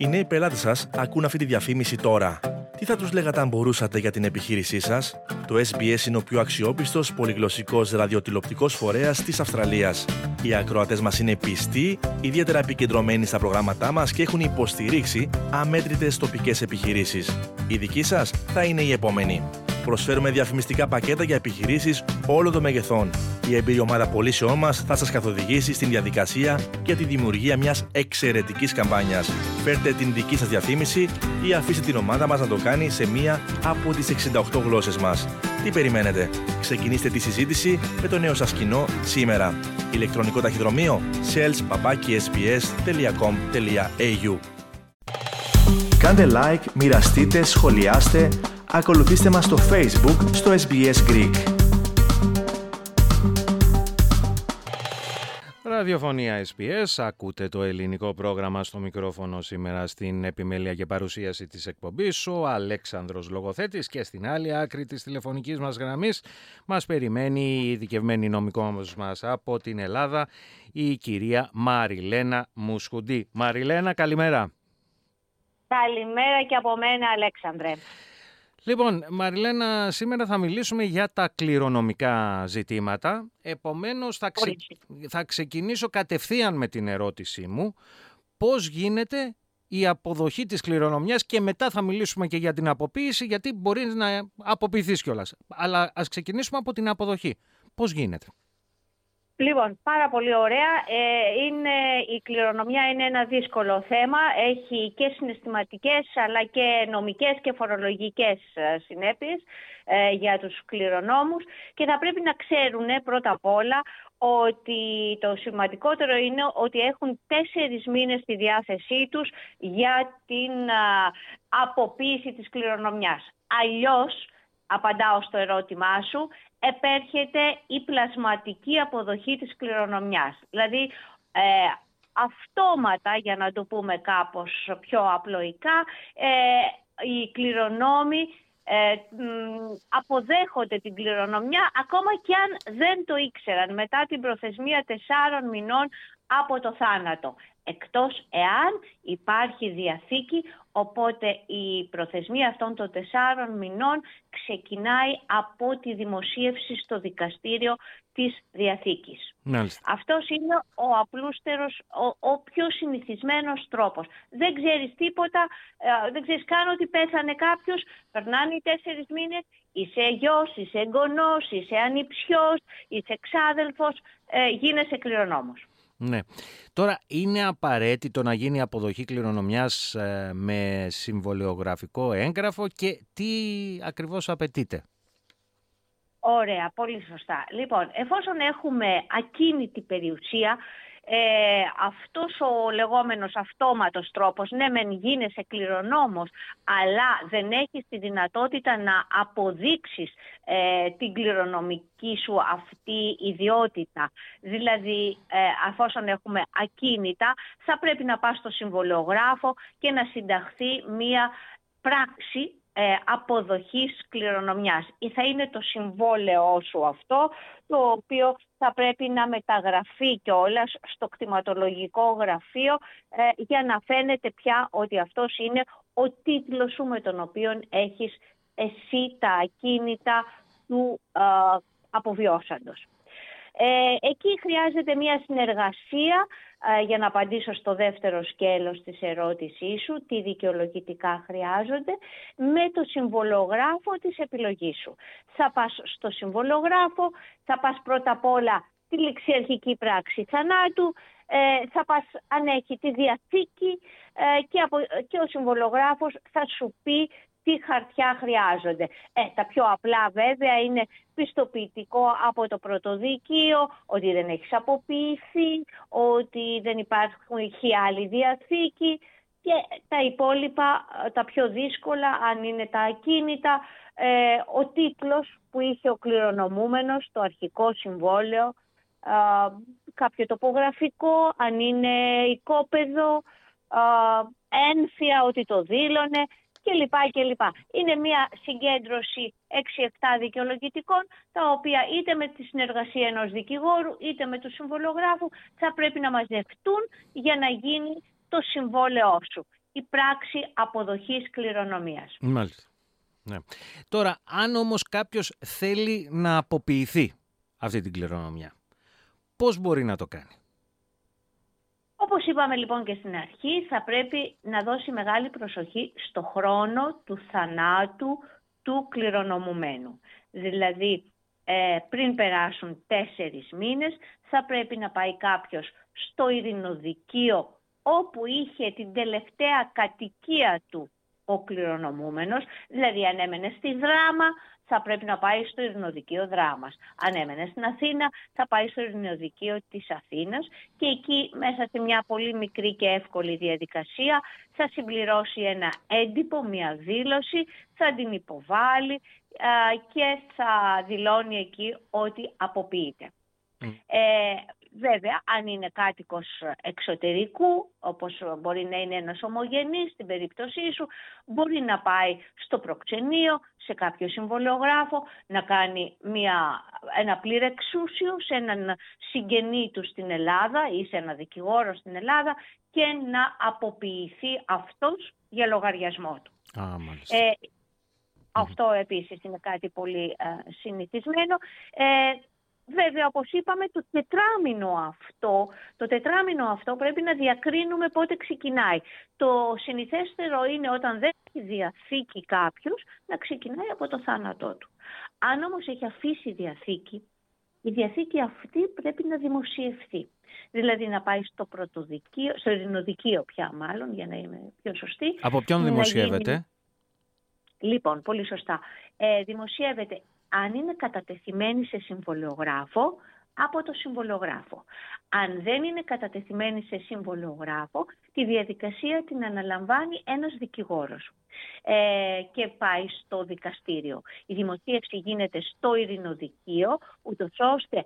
Οι νέοι πελάτες σας ακούν αυτή τη διαφήμιση τώρα. Τι θα τους λέγατε αν μπορούσατε για την επιχείρησή σας, Το SBS είναι ο πιο αξιόπιστος πολυγλωσσικός ραδιοτηλεοπτικός φορέας της Αυστραλίας. Οι ακροατές μας είναι πιστοί, ιδιαίτερα επικεντρωμένοι στα προγράμματά μας και έχουν υποστηρίξει αμέτρητες τοπικές επιχειρήσεις. Η δική σας θα είναι η επόμενη. Προσφέρουμε διαφημιστικά πακέτα για επιχειρήσεις όλων των μεγεθών. Η εμπειρία ομάδα πωλήσεών μας θα σας καθοδηγήσει στην διαδικασία για τη δημιουργία μιας εξαιρετικής καμπάνιας. Φέρτε την δική σας διαφήμιση ή αφήστε την ομάδα μας να το κάνει σε μία από τις 68 γλώσσες μας. Τι περιμένετε, ξεκινήστε τη συζήτηση με το νέο σας κοινό σήμερα. Ηλεκτρονικό ταχυδρομείο sales.sbs.com.au Κάντε like, μοιραστείτε, σχολιάστε, ακολουθήστε μας στο Facebook στο SBS Greek. Ραδιοφωνία SPS, ακούτε το ελληνικό πρόγραμμα στο μικρόφωνο σήμερα στην επιμέλεια και παρουσίαση της εκπομπής. Ο Αλέξανδρος Λογοθέτης και στην άλλη άκρη της τηλεφωνικής μας γραμμής μας περιμένει η ειδικευμένη νομικός μας από την Ελλάδα, η κυρία Μαριλένα Μουσχουντή. Μαριλένα, καλημέρα. Καλημέρα και από μένα, Αλέξανδρε. Λοιπόν, Μαριλένα, σήμερα θα μιλήσουμε για τα κληρονομικά ζητήματα. Επομένως, θα, θα ξεκινήσω κατευθείαν με την ερώτησή μου. Πώς γίνεται η αποδοχή της κληρονομιάς και μετά θα μιλήσουμε και για την αποποίηση, γιατί μπορεί να αποποιηθείς κιόλας. Αλλά ας ξεκινήσουμε από την αποδοχή. Πώς γίνεται; Λοιπόν, πάρα πολύ ωραία. Ε, είναι, η κληρονομιά είναι ένα δύσκολο θέμα. Έχει και συναισθηματικές αλλά και νομικές και φορολογικές ε, συνέπειες ε, για τους κληρονόμους και θα πρέπει να ξέρουν πρώτα απ' όλα ότι το σημαντικότερο είναι ότι έχουν τέσσερις μήνες στη διάθεσή τους για την αποποίηση της κληρονομιάς. Αλλιώς, απαντάω στο ερώτημά σου, επέρχεται η πλασματική αποδοχή της κληρονομιάς. Δηλαδή, ε, αυτόματα, για να το πούμε κάπως πιο απλοϊκά, ε, οι κληρονόμοι ε, αποδέχονται την κληρονομιά ακόμα και αν δεν το ήξεραν μετά την προθεσμία τεσσάρων μηνών από το θάνατο. Εκτός εάν υπάρχει διαθήκη Οπότε η προθεσμία αυτών των τεσσάρων μηνών ξεκινάει από τη δημοσίευση στο δικαστήριο της Διαθήκης. Μάλιστα. Αυτός είναι ο απλούστερος, ο, ο πιο συνηθισμένος τρόπος. Δεν ξέρεις τίποτα, ε, δεν ξέρεις καν ότι πέθανε κάποιος, περνάνε οι τέσσερις μήνες, είσαι γιος, είσαι εγγονός, είσαι ανιψιός, είσαι εξάδελφος, ε, γίνεσαι κληρονόμος. Ναι. Τώρα είναι απαραίτητο να γίνει αποδοχή κληρονομιάς ε, με συμβολιογραφικό έγγραφο και τι ακριβώς απαιτείται; Ωραία, πολύ σωστά. Λοιπόν, εφόσον έχουμε ακίνητη περιουσία, ε, αυτός ο λεγόμενος αυτόματος τρόπος, ναι μεν γίνεσαι κληρονόμος, αλλά δεν έχεις τη δυνατότητα να αποδείξεις ε, την κληρονομική σου αυτή ιδιότητα. Δηλαδή, ε, αφόσον έχουμε ακίνητα, θα πρέπει να πας στο συμβολιογράφο και να συνταχθεί μία πράξη ε, αποδοχής κληρονομιάς. Ή θα είναι το συμβόλαιό σου αυτό, το οποίο θα πρέπει να μεταγραφεί κιόλας στο κτηματολογικό γραφείο ε, για να φαίνεται πια ότι αυτός είναι ο τίτλος σου με τον οποίο έχεις εσύ τα ακίνητα του ε, αποβιώσαντος. Ε, εκεί χρειάζεται μια συνεργασία ε, για να απαντήσω στο δεύτερο σκέλος της ερώτησής σου, τι δικαιολογητικά χρειάζονται, με το συμβολογράφο της επιλογής σου. Θα πας στο συμβολογράφο, θα πας πρώτα απ' όλα τη ληξιαρχική πράξη θανάτου, ε, θα πας αν έχει τη διαθήκη ε, και, και ο συμβολογράφος θα σου πει τι χαρτιά χρειάζονται. Ε, τα πιο απλά βέβαια είναι πιστοποιητικό από το πρωτοδικείο, ότι δεν έχεις αποποιηθεί, ότι δεν υπάρχει άλλη διαθήκη και τα υπόλοιπα, τα πιο δύσκολα, αν είναι τα ακίνητα, ε, ο τίτλος που είχε ο κληρονομούμενος, το αρχικό συμβόλαιο, ε, κάποιο τοπογραφικό, αν είναι οικόπεδο, ε, ένφια ότι το δήλωνε κλπ. Είναι μια συγκέντρωση 6-7 δικαιολογητικών, τα οποία είτε με τη συνεργασία ενός δικηγόρου, είτε με του συμβολογράφου, θα πρέπει να μαζευτούν για να γίνει το συμβόλαιό σου. η πράξη αποδοχής κληρονομίας. Μάλιστα. Ναι. Τώρα, αν όμως κάποιος θέλει να αποποιηθεί αυτή την κληρονομιά, πώς μπορεί να το κάνει; Όπως είπαμε λοιπόν και στην αρχή, θα πρέπει να δώσει μεγάλη προσοχή στο χρόνο του θανάτου του κληρονομουμένου. Δηλαδή, ε, πριν περάσουν τέσσερις μήνες, θα πρέπει να πάει κάποιος στο ειρηνοδικείο όπου είχε την τελευταία κατοικία του ο κληρονομούμενος, δηλαδή αν έμενε στη Δράμα θα πρέπει να πάει στο Ειρηνοδικείο Δράμας. Αν έμενε στην Αθήνα θα πάει στο Ειρηνοδικείο της Αθήνας και εκεί μέσα σε μια πολύ μικρή και εύκολη διαδικασία θα συμπληρώσει ένα έντυπο, μια δήλωση, θα την υποβάλει και θα δηλώνει εκεί ότι αποποιείται. Ε, βέβαια, αν είναι κάτοικος εξωτερικού, όπως μπορεί να είναι ένας ομογενής στην περίπτωσή σου, μπορεί να πάει στο προξενείο, σε κάποιο συμβολιογράφο, να κάνει μια, ένα πλήρε εξούσιο σε έναν συγγενή του στην Ελλάδα ή σε ένα δικηγόρο στην Ελλάδα και να αποποιηθεί αυτός για λογαριασμό του. Α, ε, αυτό επίσης είναι κάτι πολύ ε, συνηθισμένο. Ε, Βέβαια, όπως είπαμε, το τετράμινο αυτό, το τετράμινο αυτό πρέπει να διακρίνουμε πότε ξεκινάει. Το συνηθέστερο είναι όταν δεν έχει διαθήκη κάποιος να ξεκινάει από το θάνατό του. Αν όμως έχει αφήσει διαθήκη, η διαθήκη αυτή πρέπει να δημοσιευθεί. Δηλαδή να πάει στο πρωτοδικείο, στο ειρηνοδικείο πια μάλλον, για να είμαι πιο σωστή. Από ποιον δημοσιεύεται; Λοιπόν, πολύ σωστά. Ε, δημοσιεύεται αν είναι κατατεθειμένη σε συμβολιογράφο, από το συμβολιογράφο. Αν δεν είναι κατατεθειμένη σε συμβολιογράφο, τη διαδικασία την αναλαμβάνει ένας δικηγόρος ε, και πάει στο δικαστήριο. Η δημοσίευση γίνεται στο ειρηνοδικείο, ούτως ώστε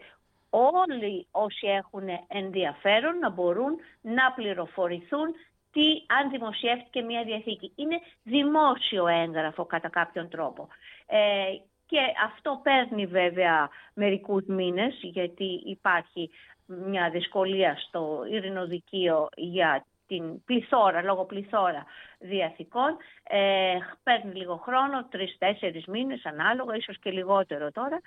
όλοι όσοι έχουν ενδιαφέρον να μπορούν να πληροφορηθούν τι αν δημοσιεύτηκε μια διαθήκη. Είναι δημόσιο έγγραφο κατά κάποιον τρόπο. Ε, και αυτό παίρνει βέβαια μερικούς μήνες γιατί υπάρχει μια δυσκολία στο ειρηνοδικείο για την πληθώρα, λόγω πληθώρα διαθήκων. Ε, παίρνει λίγο χρόνο, τρεις-τέσσερις μήνες ανάλογα, ίσως και λιγότερο τώρα.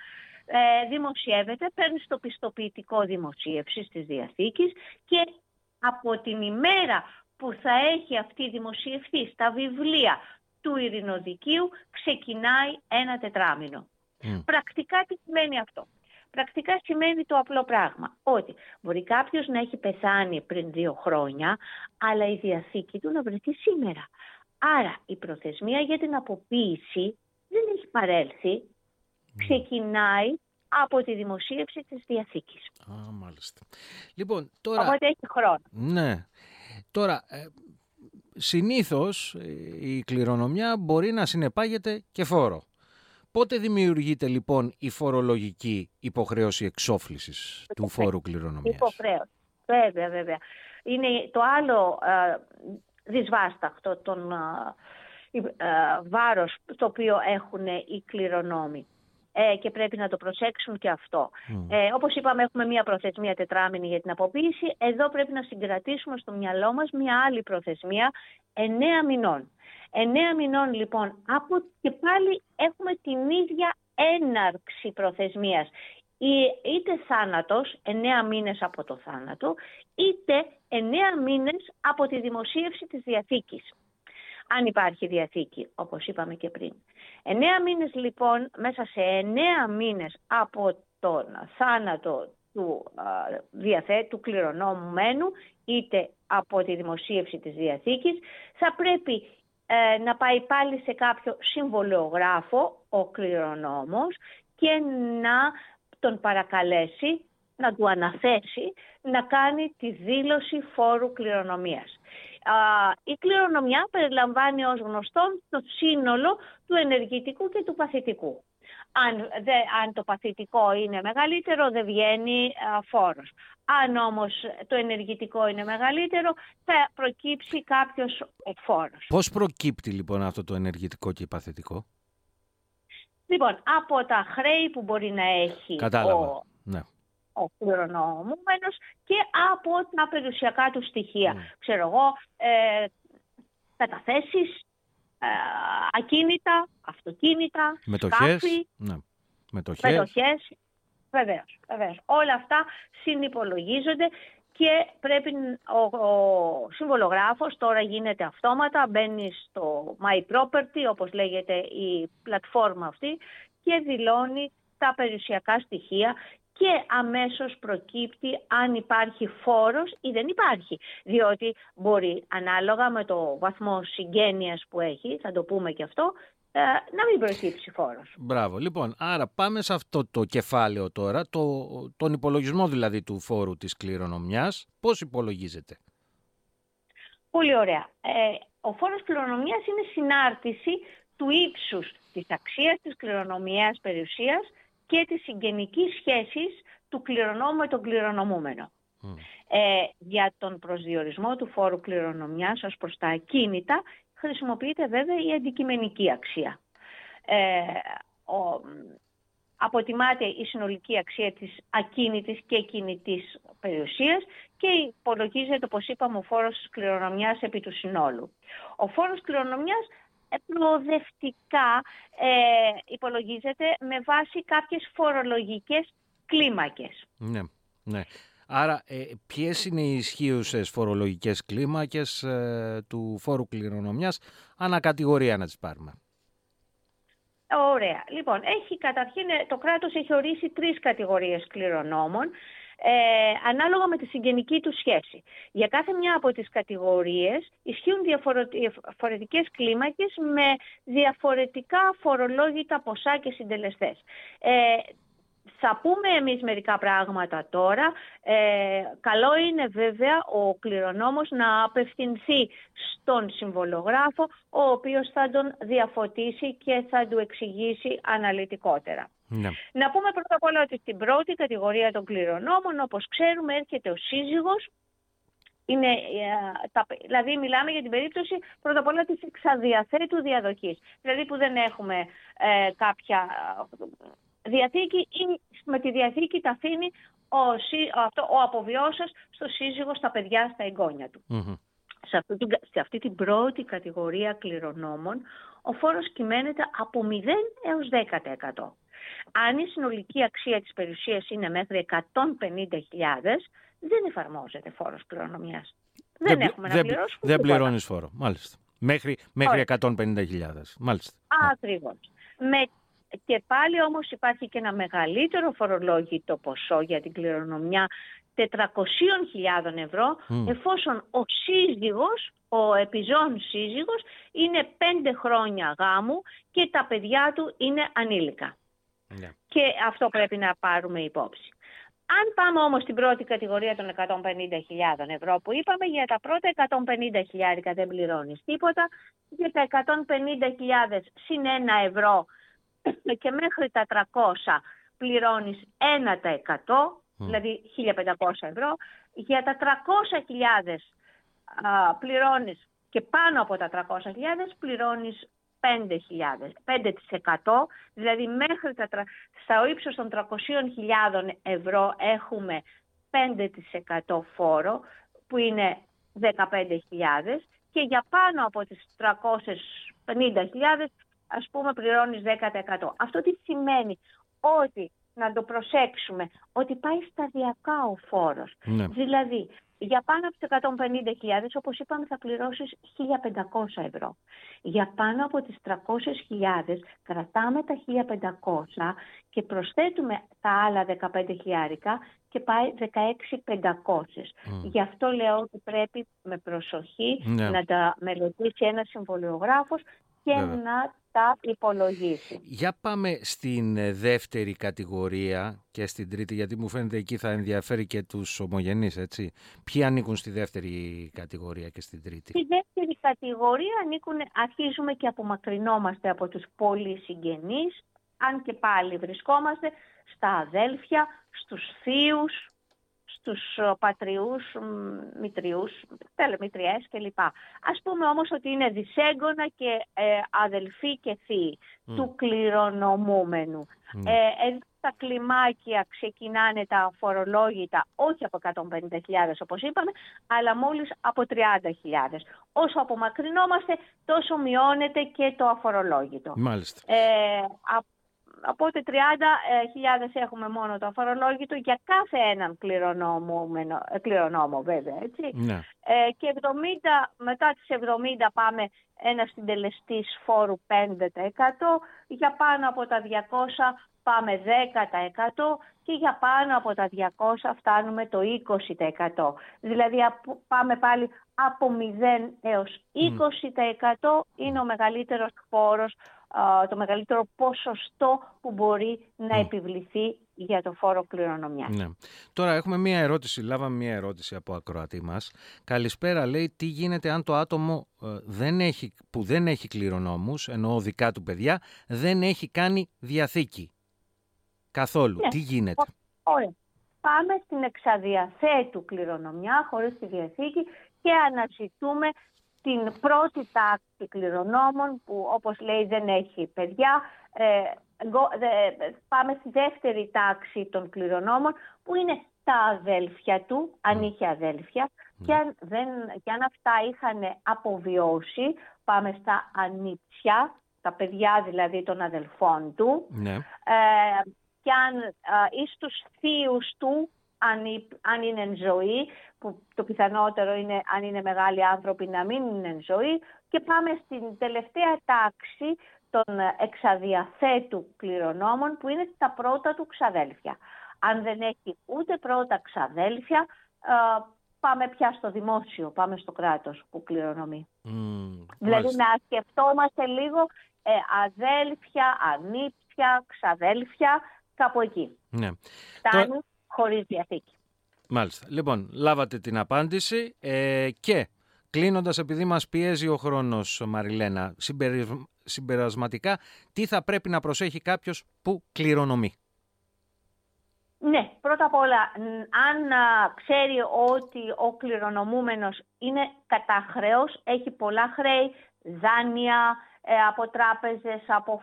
Ε, δημοσιεύεται, παίρνει στο πιστοποιητικό δημοσίευση της Διαθήκης και από την ημέρα που θα έχει αυτή δημοσιευθεί στα βιβλία του ειρηνοδικίου ξεκινάει ένα τετράμινο. Πρακτικά τι σημαίνει αυτό; Πρακτικά σημαίνει το απλό πράγμα, ότι μπορεί κάποιος να έχει πεθάνει πριν δύο χρόνια, αλλά η διαθήκη του να βρεθεί σήμερα. Άρα η προθεσμία για την αποποίηση δεν έχει παρέλθει, ξεκινάει από τη δημοσίευση της Διαθήκης. Α, μάλιστα. Λοιπόν, τώρα... Οπότε έχει χρόνο. Ναι. Τώρα, ε, συνήθως ε, η κληρονομιά μπορεί να συνεπάγεται και φόρο. Πότε δημιουργείται λοιπόν η φορολογική υποχρέωση εξόφλησης του φόρου κληρονομιάς; Υποχρέωση. Βέβαια, βέβαια. Είναι το άλλο ε, δυσβάσταχτο τον ε, ε, βάρος το οποίο έχουν οι κληρονόμοι ε, και πρέπει να το προσέξουν και αυτό. Mm. Ε, όπως είπαμε έχουμε μία προθεσμία τετράμινη για την αποποίηση. Εδώ πρέπει να συγκρατήσουμε στο μυαλό μας μία άλλη προθεσμία εννέα μηνών. Εννέα μηνών λοιπόν από και πάλι έχουμε την ίδια έναρξη προθεσμίας. Είτε θάνατος, εννέα μήνες από το θάνατο, είτε εννέα μήνες από τη δημοσίευση της Διαθήκης αν υπάρχει διαθήκη, όπως είπαμε και πριν. Εννέα μήνες λοιπόν, μέσα σε εννέα μήνες από τον θάνατο του, διαθέ, του κληρονόμου είτε από τη δημοσίευση της Διαθήκης, θα πρέπει ε, να πάει πάλι σε κάποιο συμβολιογράφο, ο κληρονόμος, και να τον παρακαλέσει, να του αναθέσει, να κάνει τη δήλωση φόρου κληρονομίας η κληρονομιά περιλαμβάνει ως γνωστό το σύνολο του ενεργητικού και του παθητικού. Αν, δε, αν το παθητικό είναι μεγαλύτερο δεν βγαίνει α, φόρος. Αν όμως το ενεργητικό είναι μεγαλύτερο θα προκύψει κάποιος φόρος. Πώς προκύπτει λοιπόν αυτό το ενεργητικό και παθητικό; Λοιπόν, από τα χρέη που μπορεί να έχει Κατάλαβα. Ναι ο κληρονομούμενος και από τα περιουσιακά του στοιχεία. Mm. Ξέρω εγώ, ε, καταθέσεις, ε, ακίνητα, αυτοκίνητα, μετοχές, σκάφη, ναι. μετοχές. μετοχές. Βεβαίως, βεβαίως. Όλα αυτά συνυπολογίζονται και πρέπει ο, ο συμβολογράφος, τώρα γίνεται αυτόματα, μπαίνει στο My Property, όπως λέγεται η πλατφόρμα αυτή, και δηλώνει τα περιουσιακά στοιχεία και αμέσως προκύπτει αν υπάρχει φόρος ή δεν υπάρχει. Διότι μπορεί ανάλογα με το βαθμό συγγένειας που έχει, θα το πούμε και αυτό, ε, να μην προκύψει φόρος. Μπράβο. Λοιπόν, άρα πάμε σε αυτό το κεφάλαιο τώρα, το, τον υπολογισμό δηλαδή του φόρου της κληρονομιάς. Πώς υπολογίζεται; Πολύ ωραία. Ε, ο φόρος κληρονομιάς είναι συνάρτηση του ύψους της αξίας της κληρονομιάς περιουσίας και της συγγενικής σχέσης του κληρονόμου με τον κληρονομούμενο. Ε, για τον προσδιορισμό του φόρου κληρονομιάς ως προς τα ακίνητα χρησιμοποιείται βέβαια η αντικειμενική αξία. Ε, ο, αποτιμάται η συνολική αξία της ακίνητης και κινητής περιουσίας και υπολογίζεται, όπως είπαμε, ο φόρος κληρονομιάς επί του συνόλου. Ο φόρος κληρονομιάς προοδευτικά ε, υπολογίζεται με βάση κάποιες φορολογικές κλίμακες. Ναι, ναι. Άρα, ε, ποιες είναι οι ισχύουσες φορολογικές κλίμακες ε, του φόρου κληρονομιάς, ανακατηγορία να τις πάρουμε. Ωραία. Λοιπόν, έχει καταρχήν, ε, το κράτος έχει ορίσει τρεις κατηγορίες κληρονόμων ε, ανάλογα με τη συγγενική του σχέση. Για κάθε μια από τις κατηγορίες ισχύουν διαφορετικές κλίμακες με διαφορετικά φορολόγητα ποσά και συντελεστές. Ε, θα πούμε εμείς μερικά πράγματα τώρα. Ε, καλό είναι βέβαια ο κληρονόμος να απευθυνθεί στον συμβολογράφο, ο οποίος θα τον διαφωτίσει και θα του εξηγήσει αναλυτικότερα. Ναι. Να πούμε πρώτα απ' όλα ότι στην πρώτη κατηγορία των κληρονόμων, όπως ξέρουμε, έρχεται ο σύζυγος, είναι, ε, δηλαδή μιλάμε για την περίπτωση πρώτα απ' όλα της εξαδιαθέτου διαδοχής. Δηλαδή που δεν έχουμε ε, κάποια ε, διαθήκη ή με τη διαθήκη τα αφήνει ο, αυτό, ο αποβιώσας στο σύζυγο, στα παιδιά, στα εγγόνια του. Σε, αυτή την, σε αυτή την πρώτη κατηγορία κληρονόμων ο φόρος κυμαίνεται από 0 έως 10%. Αν η συνολική αξία της περιουσίας είναι μέχρι 150.000, δεν εφαρμόζεται φόρος κληρονομιάς. Δεν, δεν έχουμε να πληρώσουμε Δεν πληρώνεις φόρο, μάλιστα. Μέχρι, μέχρι 150.000, μάλιστα. Ακριβώς. Με, και πάλι όμως υπάρχει και ένα μεγαλύτερο φορολόγητο ποσό για την κληρονομιά 400.000 ευρώ εφόσον ο σύζυγος, ο επιζών σύζυγος είναι 5 χρόνια γάμου και τα παιδιά του είναι ανήλικα. Ναι. Και αυτό πρέπει να πάρουμε υπόψη. Αν πάμε όμως στην πρώτη κατηγορία των 150.000 ευρώ που είπαμε, για τα πρώτα 150.000 δεν πληρώνεις τίποτα, για τα 150.000 συν 1 ευρώ και μέχρι τα 300 πληρώνεις 1%, δηλαδή 1.500 ευρώ, για τα 300.000 πληρώνεις και πάνω από τα 300.000 πληρώνεις 5.000, 5%, δηλαδή μέχρι τα, στα ύψος των 300.000 ευρώ έχουμε 5% φόρο που είναι 15.000 και για πάνω από τις 350.000 ας πούμε πληρώνεις 10%. Αυτό τι σημαίνει; Ότι να το προσέξουμε ότι πάει σταδιακά ο φόρος. Ναι. Δηλαδή για πάνω από τις 150.000, όπως είπαμε, θα πληρώσεις 1.500 ευρώ. Για πάνω από τις 300.000 κρατάμε τα 1.500 και προσθέτουμε τα άλλα 15 χιλιάρικα και πάει 16.500. Mm. Γι' αυτό λέω ότι πρέπει με προσοχή ναι. να τα μελετήσει ένας συμβολιογράφος και να τα υπολογίσει. Για πάμε στην ε, δεύτερη κατηγορία και στην τρίτη, γιατί μου φαίνεται εκεί θα ενδιαφέρει και τους ομογενείς, έτσι. Ποιοι ανήκουν στη δεύτερη κατηγορία και στην τρίτη; Στη δεύτερη κατηγορία ανήκουν, αρχίζουμε και απομακρυνόμαστε από τους πολύ συγγενείς, αν και πάλι βρισκόμαστε στα αδέλφια, στους θείους, στους πατριούς, μητριούς, τελεμητριές κλπ. Ας πούμε όμως ότι είναι δυσέγγωνα και ε, αδελφοί και θείοι του κληρονομούμενου. Mm. Ε, τα κλιμάκια ξεκινάνε τα φορολόγητα όχι από 150.000 όπως είπαμε, αλλά μόλις από 30.000. Όσο απομακρυνόμαστε, τόσο μειώνεται και το αφορολόγητο. Μάλιστα. Ε, Οπότε 30.000 έχουμε μόνο το αφορολόγητο για κάθε έναν ε, κληρονόμο βέβαια, έτσι. Ναι. Ε, και 70, μετά τις 70 πάμε ένα συντελεστής φόρου 5%, για πάνω από τα 200 πάμε 10% και για πάνω από τα 200 φτάνουμε το 20%. Δηλαδή πάμε πάλι από 0 έως 20% είναι ο μεγαλύτερος φόρος το μεγαλύτερο ποσοστό που μπορεί να επιβληθεί για το φόρο κληρονομιάς. Ναι. Τώρα έχουμε μία ερώτηση, λάβαμε μία ερώτηση από ακροατή μας. Καλησπέρα, λέει, τι γίνεται αν το άτομο ε, δεν έχει, που δεν έχει κληρονόμους, εννοώ δικά του παιδιά, δεν έχει κάνει διαθήκη. Καθόλου. Ναι. Τι γίνεται; Ωραία. Πάμε στην εξαδιαθέτου κληρονομιά χωρίς τη διαθήκη και αναζητούμε την πρώτη τάξη κληρονόμων που όπως λέει δεν έχει παιδιά. Ε, πάμε στη δεύτερη τάξη των κληρονόμων που είναι τα αδέλφια του, αν είχε αδέλφια και αν, δεν, και αν αυτά είχαν αποβιώσει πάμε στα ανήψια, τα παιδιά δηλαδή των αδελφών του ναι. ε, και αν ή στους θείους του αν, αν είναι εν ζωή, που το πιθανότερο είναι αν είναι μεγάλοι άνθρωποι να μην είναι εν ζωή και πάμε στην τελευταία τάξη των εξαδιαθέτου κληρονόμων που είναι τα πρώτα του ξαδέλφια. Αν δεν έχει ούτε πρώτα ξαδέλφια, πάμε πια στο δημόσιο, πάμε στο κράτος που κληρονομεί. δηλαδή να σκεφτόμαστε λίγο ε, αδέλφια, ανήψια, ξαδέλφια, κάπου εκεί. Ναι χωρίς διαθήκη. Μάλιστα. Λοιπόν, λάβατε την απάντηση ε, και κλείνοντας επειδή μας πιέζει ο χρόνος Μαριλένα, συμπερασματικά τι θα πρέπει να προσέχει κάποιος που κληρονομεί; Ναι, πρώτα απ' όλα, αν ξέρει ότι ο κληρονομούμενος είναι κατά χρέος, έχει πολλά χρέη, δάνεια, ε, από τράπεζες, από,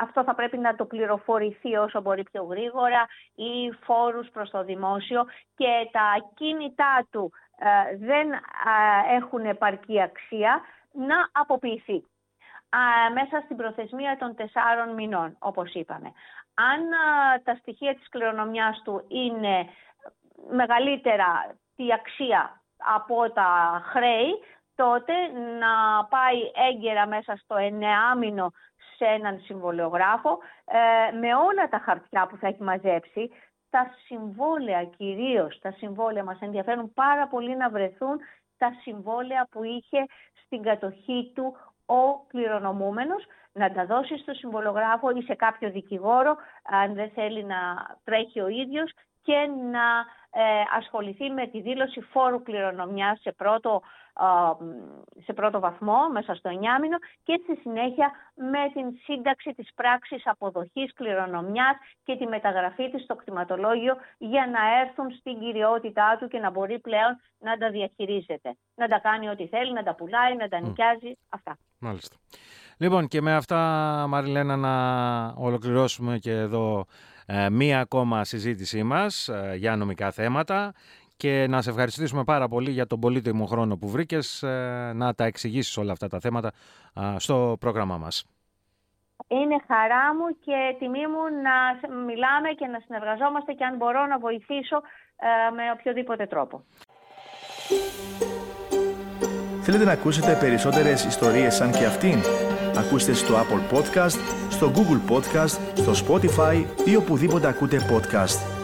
αυτό θα πρέπει να το πληροφορηθεί όσο μπορεί πιο γρήγορα ή φόρους προς το δημόσιο και τα κίνητά του ε, δεν έχουν επαρκή αξία να αποποιηθεί μέσα στην προθεσμία των τεσσάρων μηνών, όπως είπαμε. Αν τα στοιχεία της κληρονομιάς του είναι μεγαλύτερα τη αξία από τα χρέη, τότε να πάει έγκαιρα μέσα στο εννεάμινο σε έναν συμβολιογράφο ε, με όλα τα χαρτιά που θα έχει μαζέψει. Τα συμβόλαια κυρίως, τα συμβόλαια μας ενδιαφέρουν πάρα πολύ να βρεθούν τα συμβόλαια που είχε στην κατοχή του ο κληρονομούμενος να τα δώσει στο συμβολογράφο ή σε κάποιο δικηγόρο αν δεν θέλει να τρέχει ο ίδιος και να ε, ασχοληθεί με τη δήλωση φόρου κληρονομιάς σε πρώτο σε πρώτο βαθμό μέσα στο εννιάμινο και στη συνέχεια με την σύνταξη της πράξης αποδοχής κληρονομιάς και τη μεταγραφή της στο κτηματολόγιο για να έρθουν στην κυριότητά του και να μπορεί πλέον να τα διαχειρίζεται. Να τα κάνει ό,τι θέλει, να τα πουλάει, να τα νοικιάζει, αυτά. Μάλιστα. Λοιπόν και με αυτά Μαριλένα να ολοκληρώσουμε και εδώ ε, μία ακόμα συζήτησή μας ε, για νομικά θέματα και να σε ευχαριστήσουμε πάρα πολύ για τον πολύτιμο χρόνο που βρήκες ε, να τα εξηγήσεις όλα αυτά τα θέματα στο πρόγραμμά μας. Είναι χαρά μου και τιμή μου να μιλάμε και να συνεργαζόμαστε και αν μπορώ να βοηθήσω ε, με οποιοδήποτε τρόπο. Θέλετε να ακούσετε περισσότερες ιστορίες σαν και αυτήν; Ακούστε στο Apple Podcast, στο Google Podcast, στο Spotify ή οπουδήποτε ακούτε podcast.